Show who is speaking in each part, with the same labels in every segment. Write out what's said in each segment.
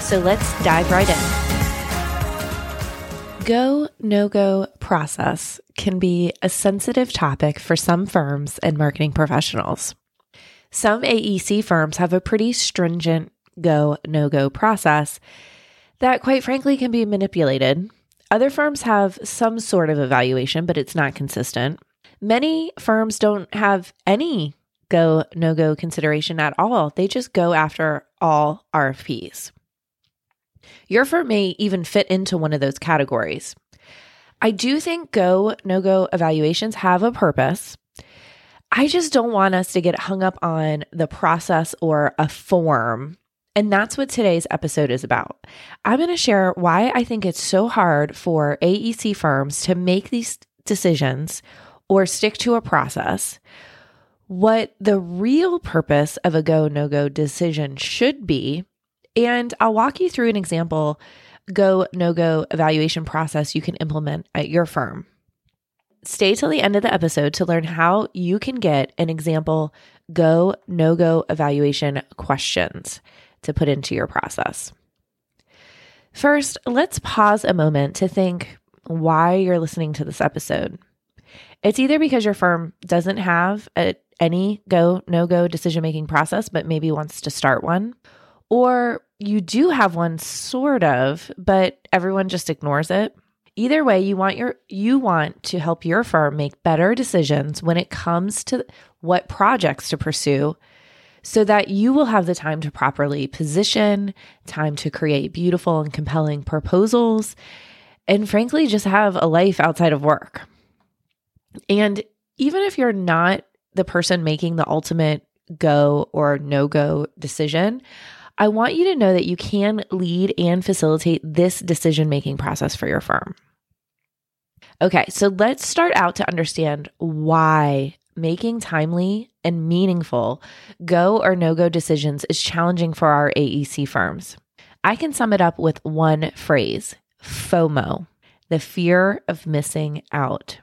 Speaker 1: So let's dive right in. Go, no go process can be a sensitive topic for some firms and marketing professionals. Some AEC firms have a pretty stringent go, no go process that, quite frankly, can be manipulated. Other firms have some sort of evaluation, but it's not consistent. Many firms don't have any go, no go consideration at all. They just go after all RFPs. Your firm may even fit into one of those categories. I do think go, no go evaluations have a purpose. I just don't want us to get hung up on the process or a form. And that's what today's episode is about. I'm going to share why I think it's so hard for AEC firms to make these decisions or stick to a process, what the real purpose of a go no go decision should be. And I'll walk you through an example go no go evaluation process you can implement at your firm. Stay till the end of the episode to learn how you can get an example go no go evaluation questions to put into your process. First, let's pause a moment to think why you're listening to this episode. It's either because your firm doesn't have a, any go, no go decision making process, but maybe wants to start one, or you do have one sort of, but everyone just ignores it. Either way, you want your you want to help your firm make better decisions when it comes to what projects to pursue so that you will have the time to properly position, time to create beautiful and compelling proposals, and frankly just have a life outside of work. And even if you're not the person making the ultimate go or no go decision, I want you to know that you can lead and facilitate this decision making process for your firm. Okay, so let's start out to understand why making timely and meaningful go or no go decisions is challenging for our AEC firms. I can sum it up with one phrase FOMO, the fear of missing out.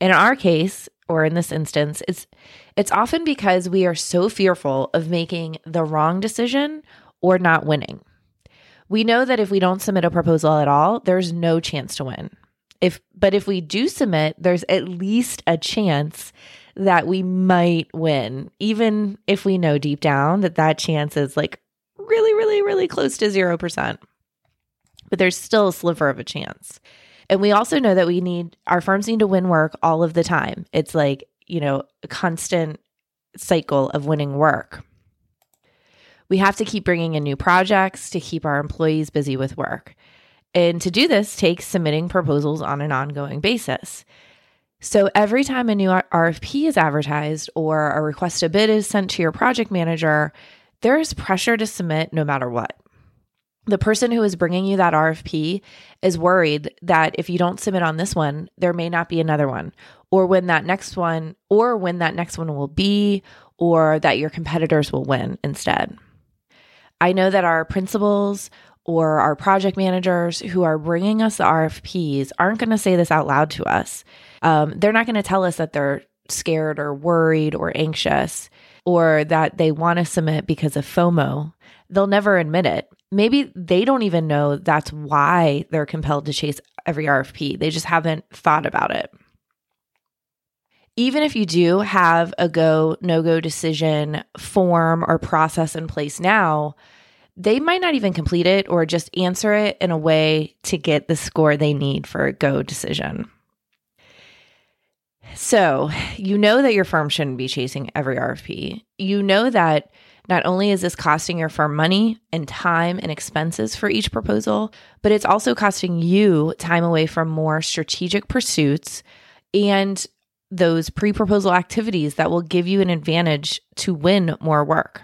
Speaker 1: In our case, or in this instance, it's it's often because we are so fearful of making the wrong decision or not winning. We know that if we don't submit a proposal at all, there's no chance to win. If but if we do submit, there's at least a chance that we might win, even if we know deep down that that chance is like really really really close to 0%. But there's still a sliver of a chance. And we also know that we need our firms need to win work all of the time. It's like, you know, a constant cycle of winning work. We have to keep bringing in new projects to keep our employees busy with work. And to do this takes submitting proposals on an ongoing basis. So every time a new RFP is advertised or a request to bid is sent to your project manager, there is pressure to submit no matter what the person who is bringing you that RFP is worried that if you don't submit on this one, there may not be another one, or when that next one, or when that next one will be, or that your competitors will win instead. I know that our principals or our project managers who are bringing us the RFPs aren't going to say this out loud to us. Um, they're not going to tell us that they're scared or worried or anxious or that they want to submit because of FOMO. They'll never admit it maybe they don't even know that's why they're compelled to chase every RFP. They just haven't thought about it. Even if you do have a go, no go decision form or process in place now, they might not even complete it or just answer it in a way to get the score they need for a go decision. So, you know that your firm shouldn't be chasing every RFP. You know that not only is this costing your firm money and time and expenses for each proposal, but it's also costing you time away from more strategic pursuits and those pre proposal activities that will give you an advantage to win more work.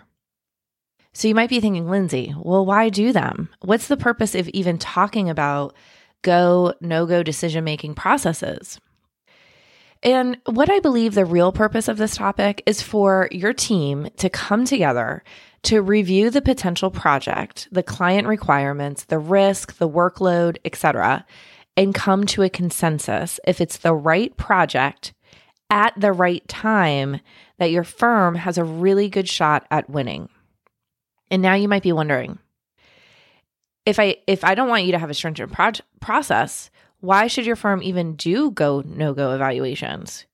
Speaker 1: So you might be thinking, Lindsay, well, why do them? What's the purpose of even talking about go, no go decision making processes? And what I believe the real purpose of this topic is for your team to come together to review the potential project, the client requirements, the risk, the workload, etc., and come to a consensus if it's the right project at the right time that your firm has a really good shot at winning. And now you might be wondering, if I if I don't want you to have a stringent pro- process, why should your firm even do go no go evaluations?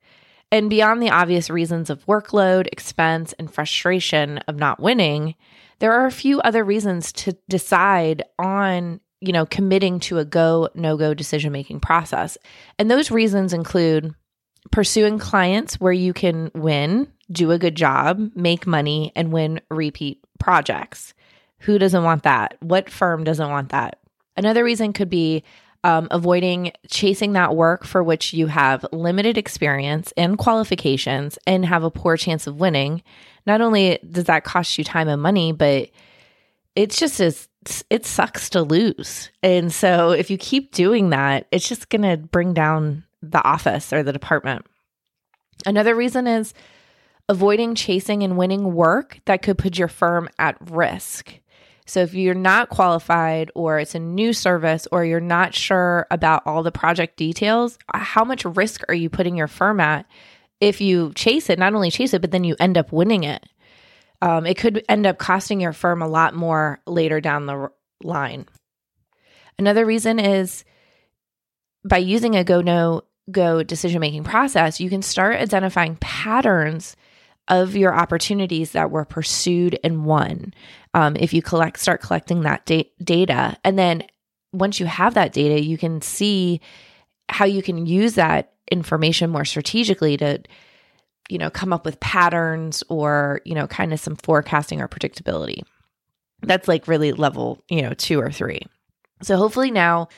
Speaker 1: And beyond the obvious reasons of workload, expense, and frustration of not winning, there are a few other reasons to decide on, you know, committing to a go no go decision making process. And those reasons include pursuing clients where you can win, do a good job, make money, and win repeat projects. Who doesn't want that? What firm doesn't want that? Another reason could be um, avoiding chasing that work for which you have limited experience and qualifications and have a poor chance of winning. Not only does that cost you time and money, but it's just as it sucks to lose. And so if you keep doing that, it's just going to bring down the office or the department. Another reason is avoiding chasing and winning work that could put your firm at risk. So if you're not qualified or it's a new service or you're not sure about all the project details, how much risk are you putting your firm at if you chase it, not only chase it, but then you end up winning it? Um, it could end up costing your firm a lot more later down the line. Another reason is by using a go no go decision making process, you can start identifying patterns of your opportunities that were pursued and won. Um, if you collect, start collecting that da- data, and then once you have that data, you can see how you can use that information more strategically to, you know, come up with patterns or you know, kind of some forecasting or predictability. That's like really level, you know, two or three. So hopefully now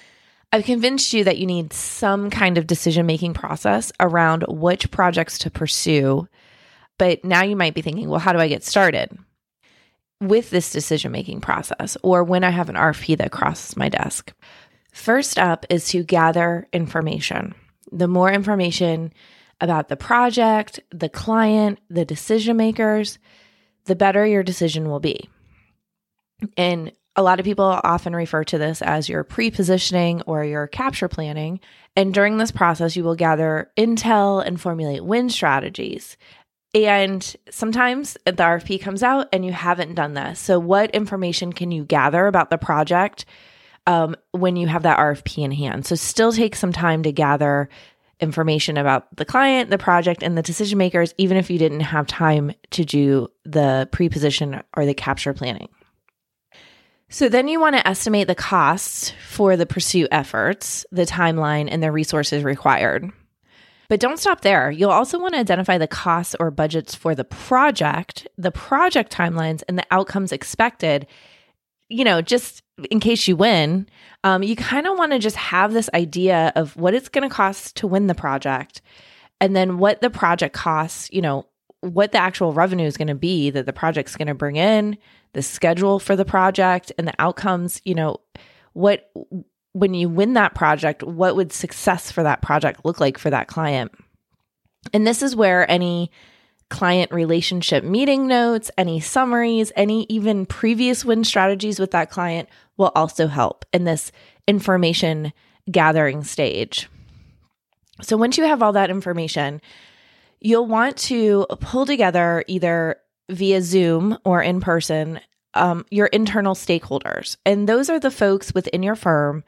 Speaker 1: I've convinced you that you need some kind of decision making process around which projects to pursue but now you might be thinking, well, how do I get started with this decision making process or when I have an RFP that crosses my desk? First up is to gather information. The more information about the project, the client, the decision makers, the better your decision will be. And a lot of people often refer to this as your pre positioning or your capture planning. And during this process, you will gather intel and formulate win strategies. And sometimes the RFP comes out and you haven't done this. So, what information can you gather about the project um, when you have that RFP in hand? So, still take some time to gather information about the client, the project, and the decision makers, even if you didn't have time to do the pre position or the capture planning. So, then you want to estimate the costs for the pursuit efforts, the timeline, and the resources required. But don't stop there. You'll also want to identify the costs or budgets for the project, the project timelines, and the outcomes expected. You know, just in case you win, um, you kind of want to just have this idea of what it's going to cost to win the project and then what the project costs, you know, what the actual revenue is going to be that the project's going to bring in, the schedule for the project, and the outcomes, you know, what when you win that project, what would success for that project look like for that client? And this is where any client relationship meeting notes, any summaries, any even previous win strategies with that client will also help in this information gathering stage. So once you have all that information, you'll want to pull together either via Zoom or in person um, your internal stakeholders. And those are the folks within your firm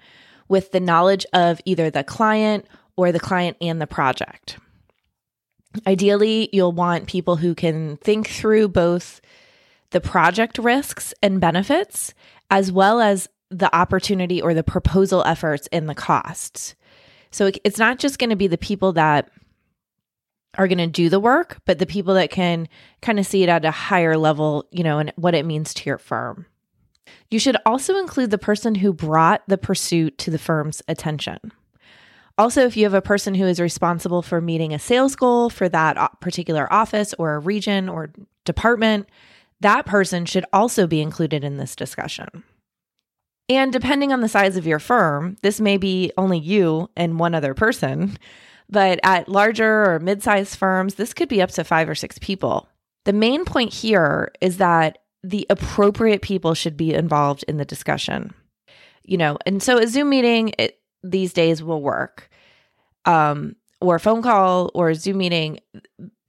Speaker 1: with the knowledge of either the client or the client and the project. Ideally, you'll want people who can think through both the project risks and benefits, as well as the opportunity or the proposal efforts and the costs. So it's not just going to be the people that are going to do the work, but the people that can kind of see it at a higher level, you know, and what it means to your firm. You should also include the person who brought the pursuit to the firm's attention. Also, if you have a person who is responsible for meeting a sales goal for that particular office or a region or department, that person should also be included in this discussion. And depending on the size of your firm, this may be only you and one other person, but at larger or mid sized firms, this could be up to five or six people. The main point here is that the appropriate people should be involved in the discussion. You know, and so a Zoom meeting it, these days will work, um, or a phone call or a Zoom meeting.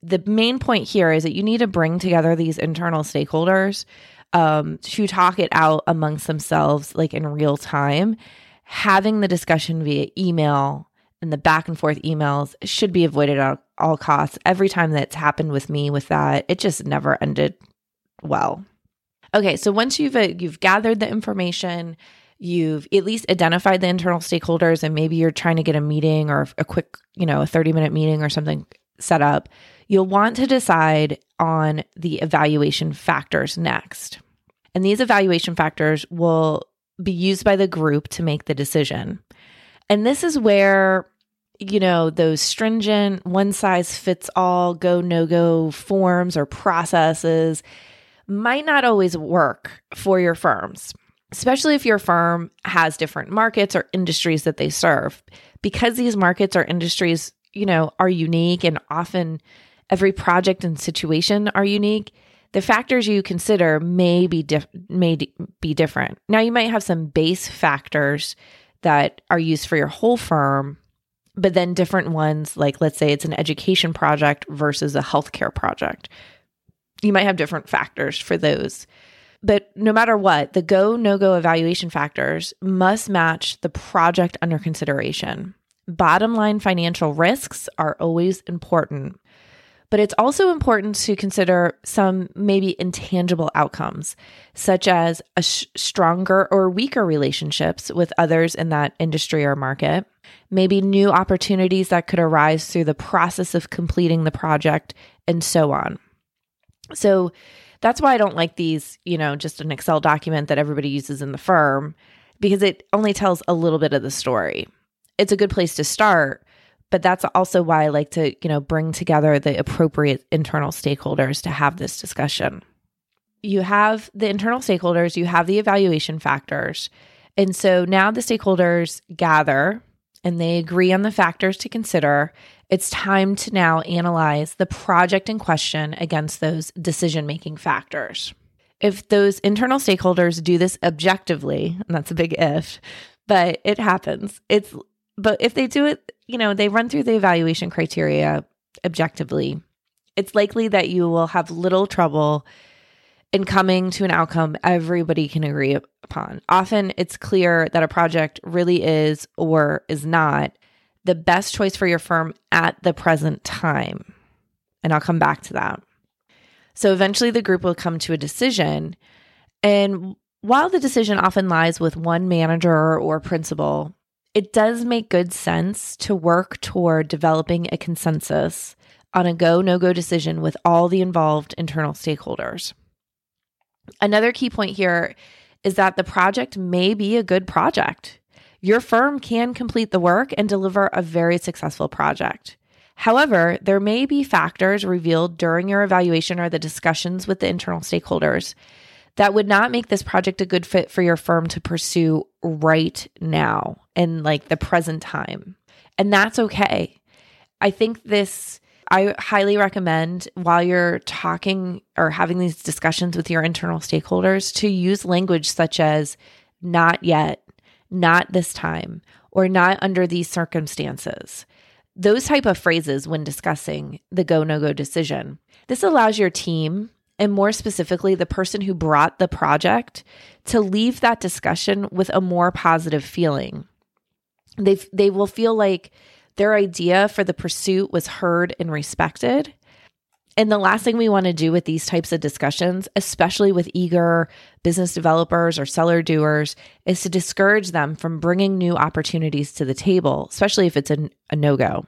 Speaker 1: The main point here is that you need to bring together these internal stakeholders um, to talk it out amongst themselves, like in real time. Having the discussion via email and the back and forth emails should be avoided at all costs. Every time that's happened with me with that, it just never ended well. Okay, so once you've uh, you've gathered the information, you've at least identified the internal stakeholders and maybe you're trying to get a meeting or a quick, you know, a 30 minute meeting or something set up, you'll want to decide on the evaluation factors next. And these evaluation factors will be used by the group to make the decision. And this is where, you know, those stringent one size fits all go no go forms or processes might not always work for your firms, especially if your firm has different markets or industries that they serve. Because these markets or industries, you know, are unique and often every project and situation are unique, the factors you consider may be dif- may be different. Now you might have some base factors that are used for your whole firm, but then different ones like let's say it's an education project versus a healthcare project. You might have different factors for those. But no matter what, the go no go evaluation factors must match the project under consideration. Bottom line financial risks are always important. But it's also important to consider some maybe intangible outcomes, such as a sh- stronger or weaker relationships with others in that industry or market, maybe new opportunities that could arise through the process of completing the project, and so on. So that's why I don't like these, you know, just an Excel document that everybody uses in the firm because it only tells a little bit of the story. It's a good place to start, but that's also why I like to, you know, bring together the appropriate internal stakeholders to have this discussion. You have the internal stakeholders, you have the evaluation factors. And so now the stakeholders gather and they agree on the factors to consider. It's time to now analyze the project in question against those decision making factors. If those internal stakeholders do this objectively, and that's a big if, but it happens. It's but if they do it, you know, they run through the evaluation criteria objectively, it's likely that you will have little trouble in coming to an outcome everybody can agree upon. Often it's clear that a project really is or is not the best choice for your firm at the present time. And I'll come back to that. So eventually the group will come to a decision. And while the decision often lies with one manager or principal, it does make good sense to work toward developing a consensus on a go no go decision with all the involved internal stakeholders. Another key point here is that the project may be a good project. Your firm can complete the work and deliver a very successful project. However, there may be factors revealed during your evaluation or the discussions with the internal stakeholders that would not make this project a good fit for your firm to pursue right now in like the present time. And that's okay. I think this I highly recommend while you're talking or having these discussions with your internal stakeholders to use language such as not yet, not this time, or not under these circumstances. Those type of phrases when discussing the go no go decision. This allows your team and more specifically, the person who brought the project to leave that discussion with a more positive feeling. They they will feel like their idea for the pursuit was heard and respected. And the last thing we want to do with these types of discussions, especially with eager business developers or seller doers, is to discourage them from bringing new opportunities to the table, especially if it's a, a no go.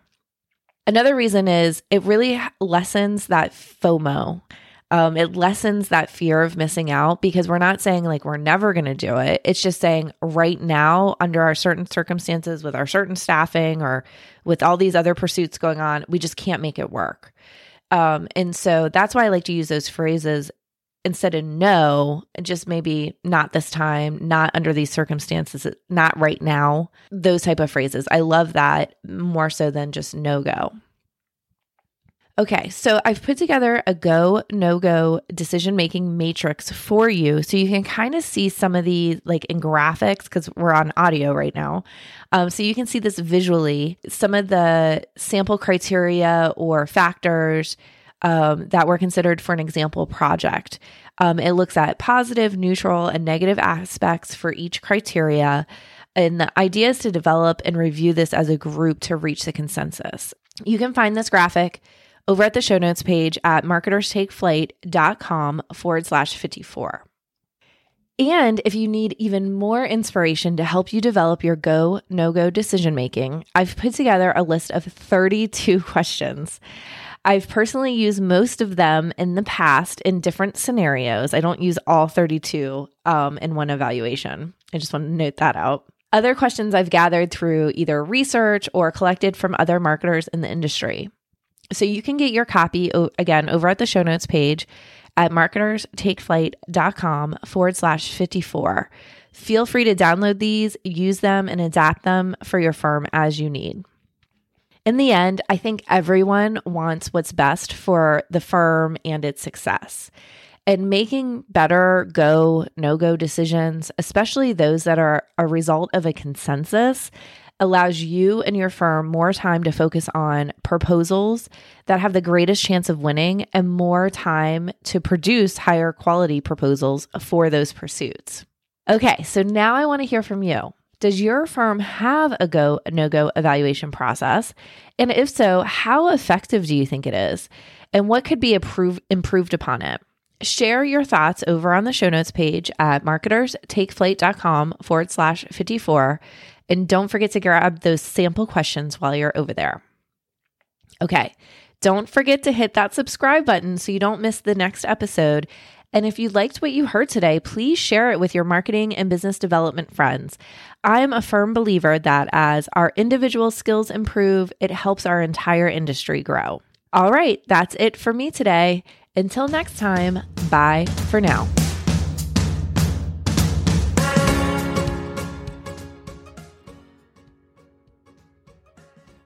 Speaker 1: Another reason is it really lessens that FOMO, um, it lessens that fear of missing out because we're not saying like we're never going to do it. It's just saying right now, under our certain circumstances, with our certain staffing or with all these other pursuits going on, we just can't make it work. Um, and so that's why I like to use those phrases instead of no, just maybe not this time, not under these circumstances, not right now. Those type of phrases. I love that more so than just no go. Okay, so I've put together a go, no go decision making matrix for you so you can kind of see some of the like in graphics because we're on audio right now. Um, so you can see this visually, some of the sample criteria or factors um, that were considered for an example project. Um, it looks at positive, neutral, and negative aspects for each criteria. And the idea is to develop and review this as a group to reach the consensus. You can find this graphic over at the show notes page at marketerstakeflight.com forward slash 54. And if you need even more inspiration to help you develop your go, no go decision making, I've put together a list of 32 questions. I've personally used most of them in the past in different scenarios. I don't use all 32 um, in one evaluation. I just want to note that out. Other questions I've gathered through either research or collected from other marketers in the industry. So you can get your copy again over at the show notes page at marketerstakeflight.com forward slash 54. Feel free to download these, use them, and adapt them for your firm as you need. In the end, I think everyone wants what's best for the firm and its success. And making better go, no go decisions, especially those that are a result of a consensus, allows you and your firm more time to focus on proposals that have the greatest chance of winning and more time to produce higher quality proposals for those pursuits. Okay, so now I want to hear from you. Does your firm have a go no go evaluation process? And if so, how effective do you think it is? And what could be improve, improved upon it? Share your thoughts over on the show notes page at marketerstakeflight.com forward slash 54 and don't forget to grab those sample questions while you're over there. Okay, don't forget to hit that subscribe button so you don't miss the next episode. And if you liked what you heard today, please share it with your marketing and business development friends. I am a firm believer that as our individual skills improve, it helps our entire industry grow. All right, that's it for me today. Until next time, bye for now.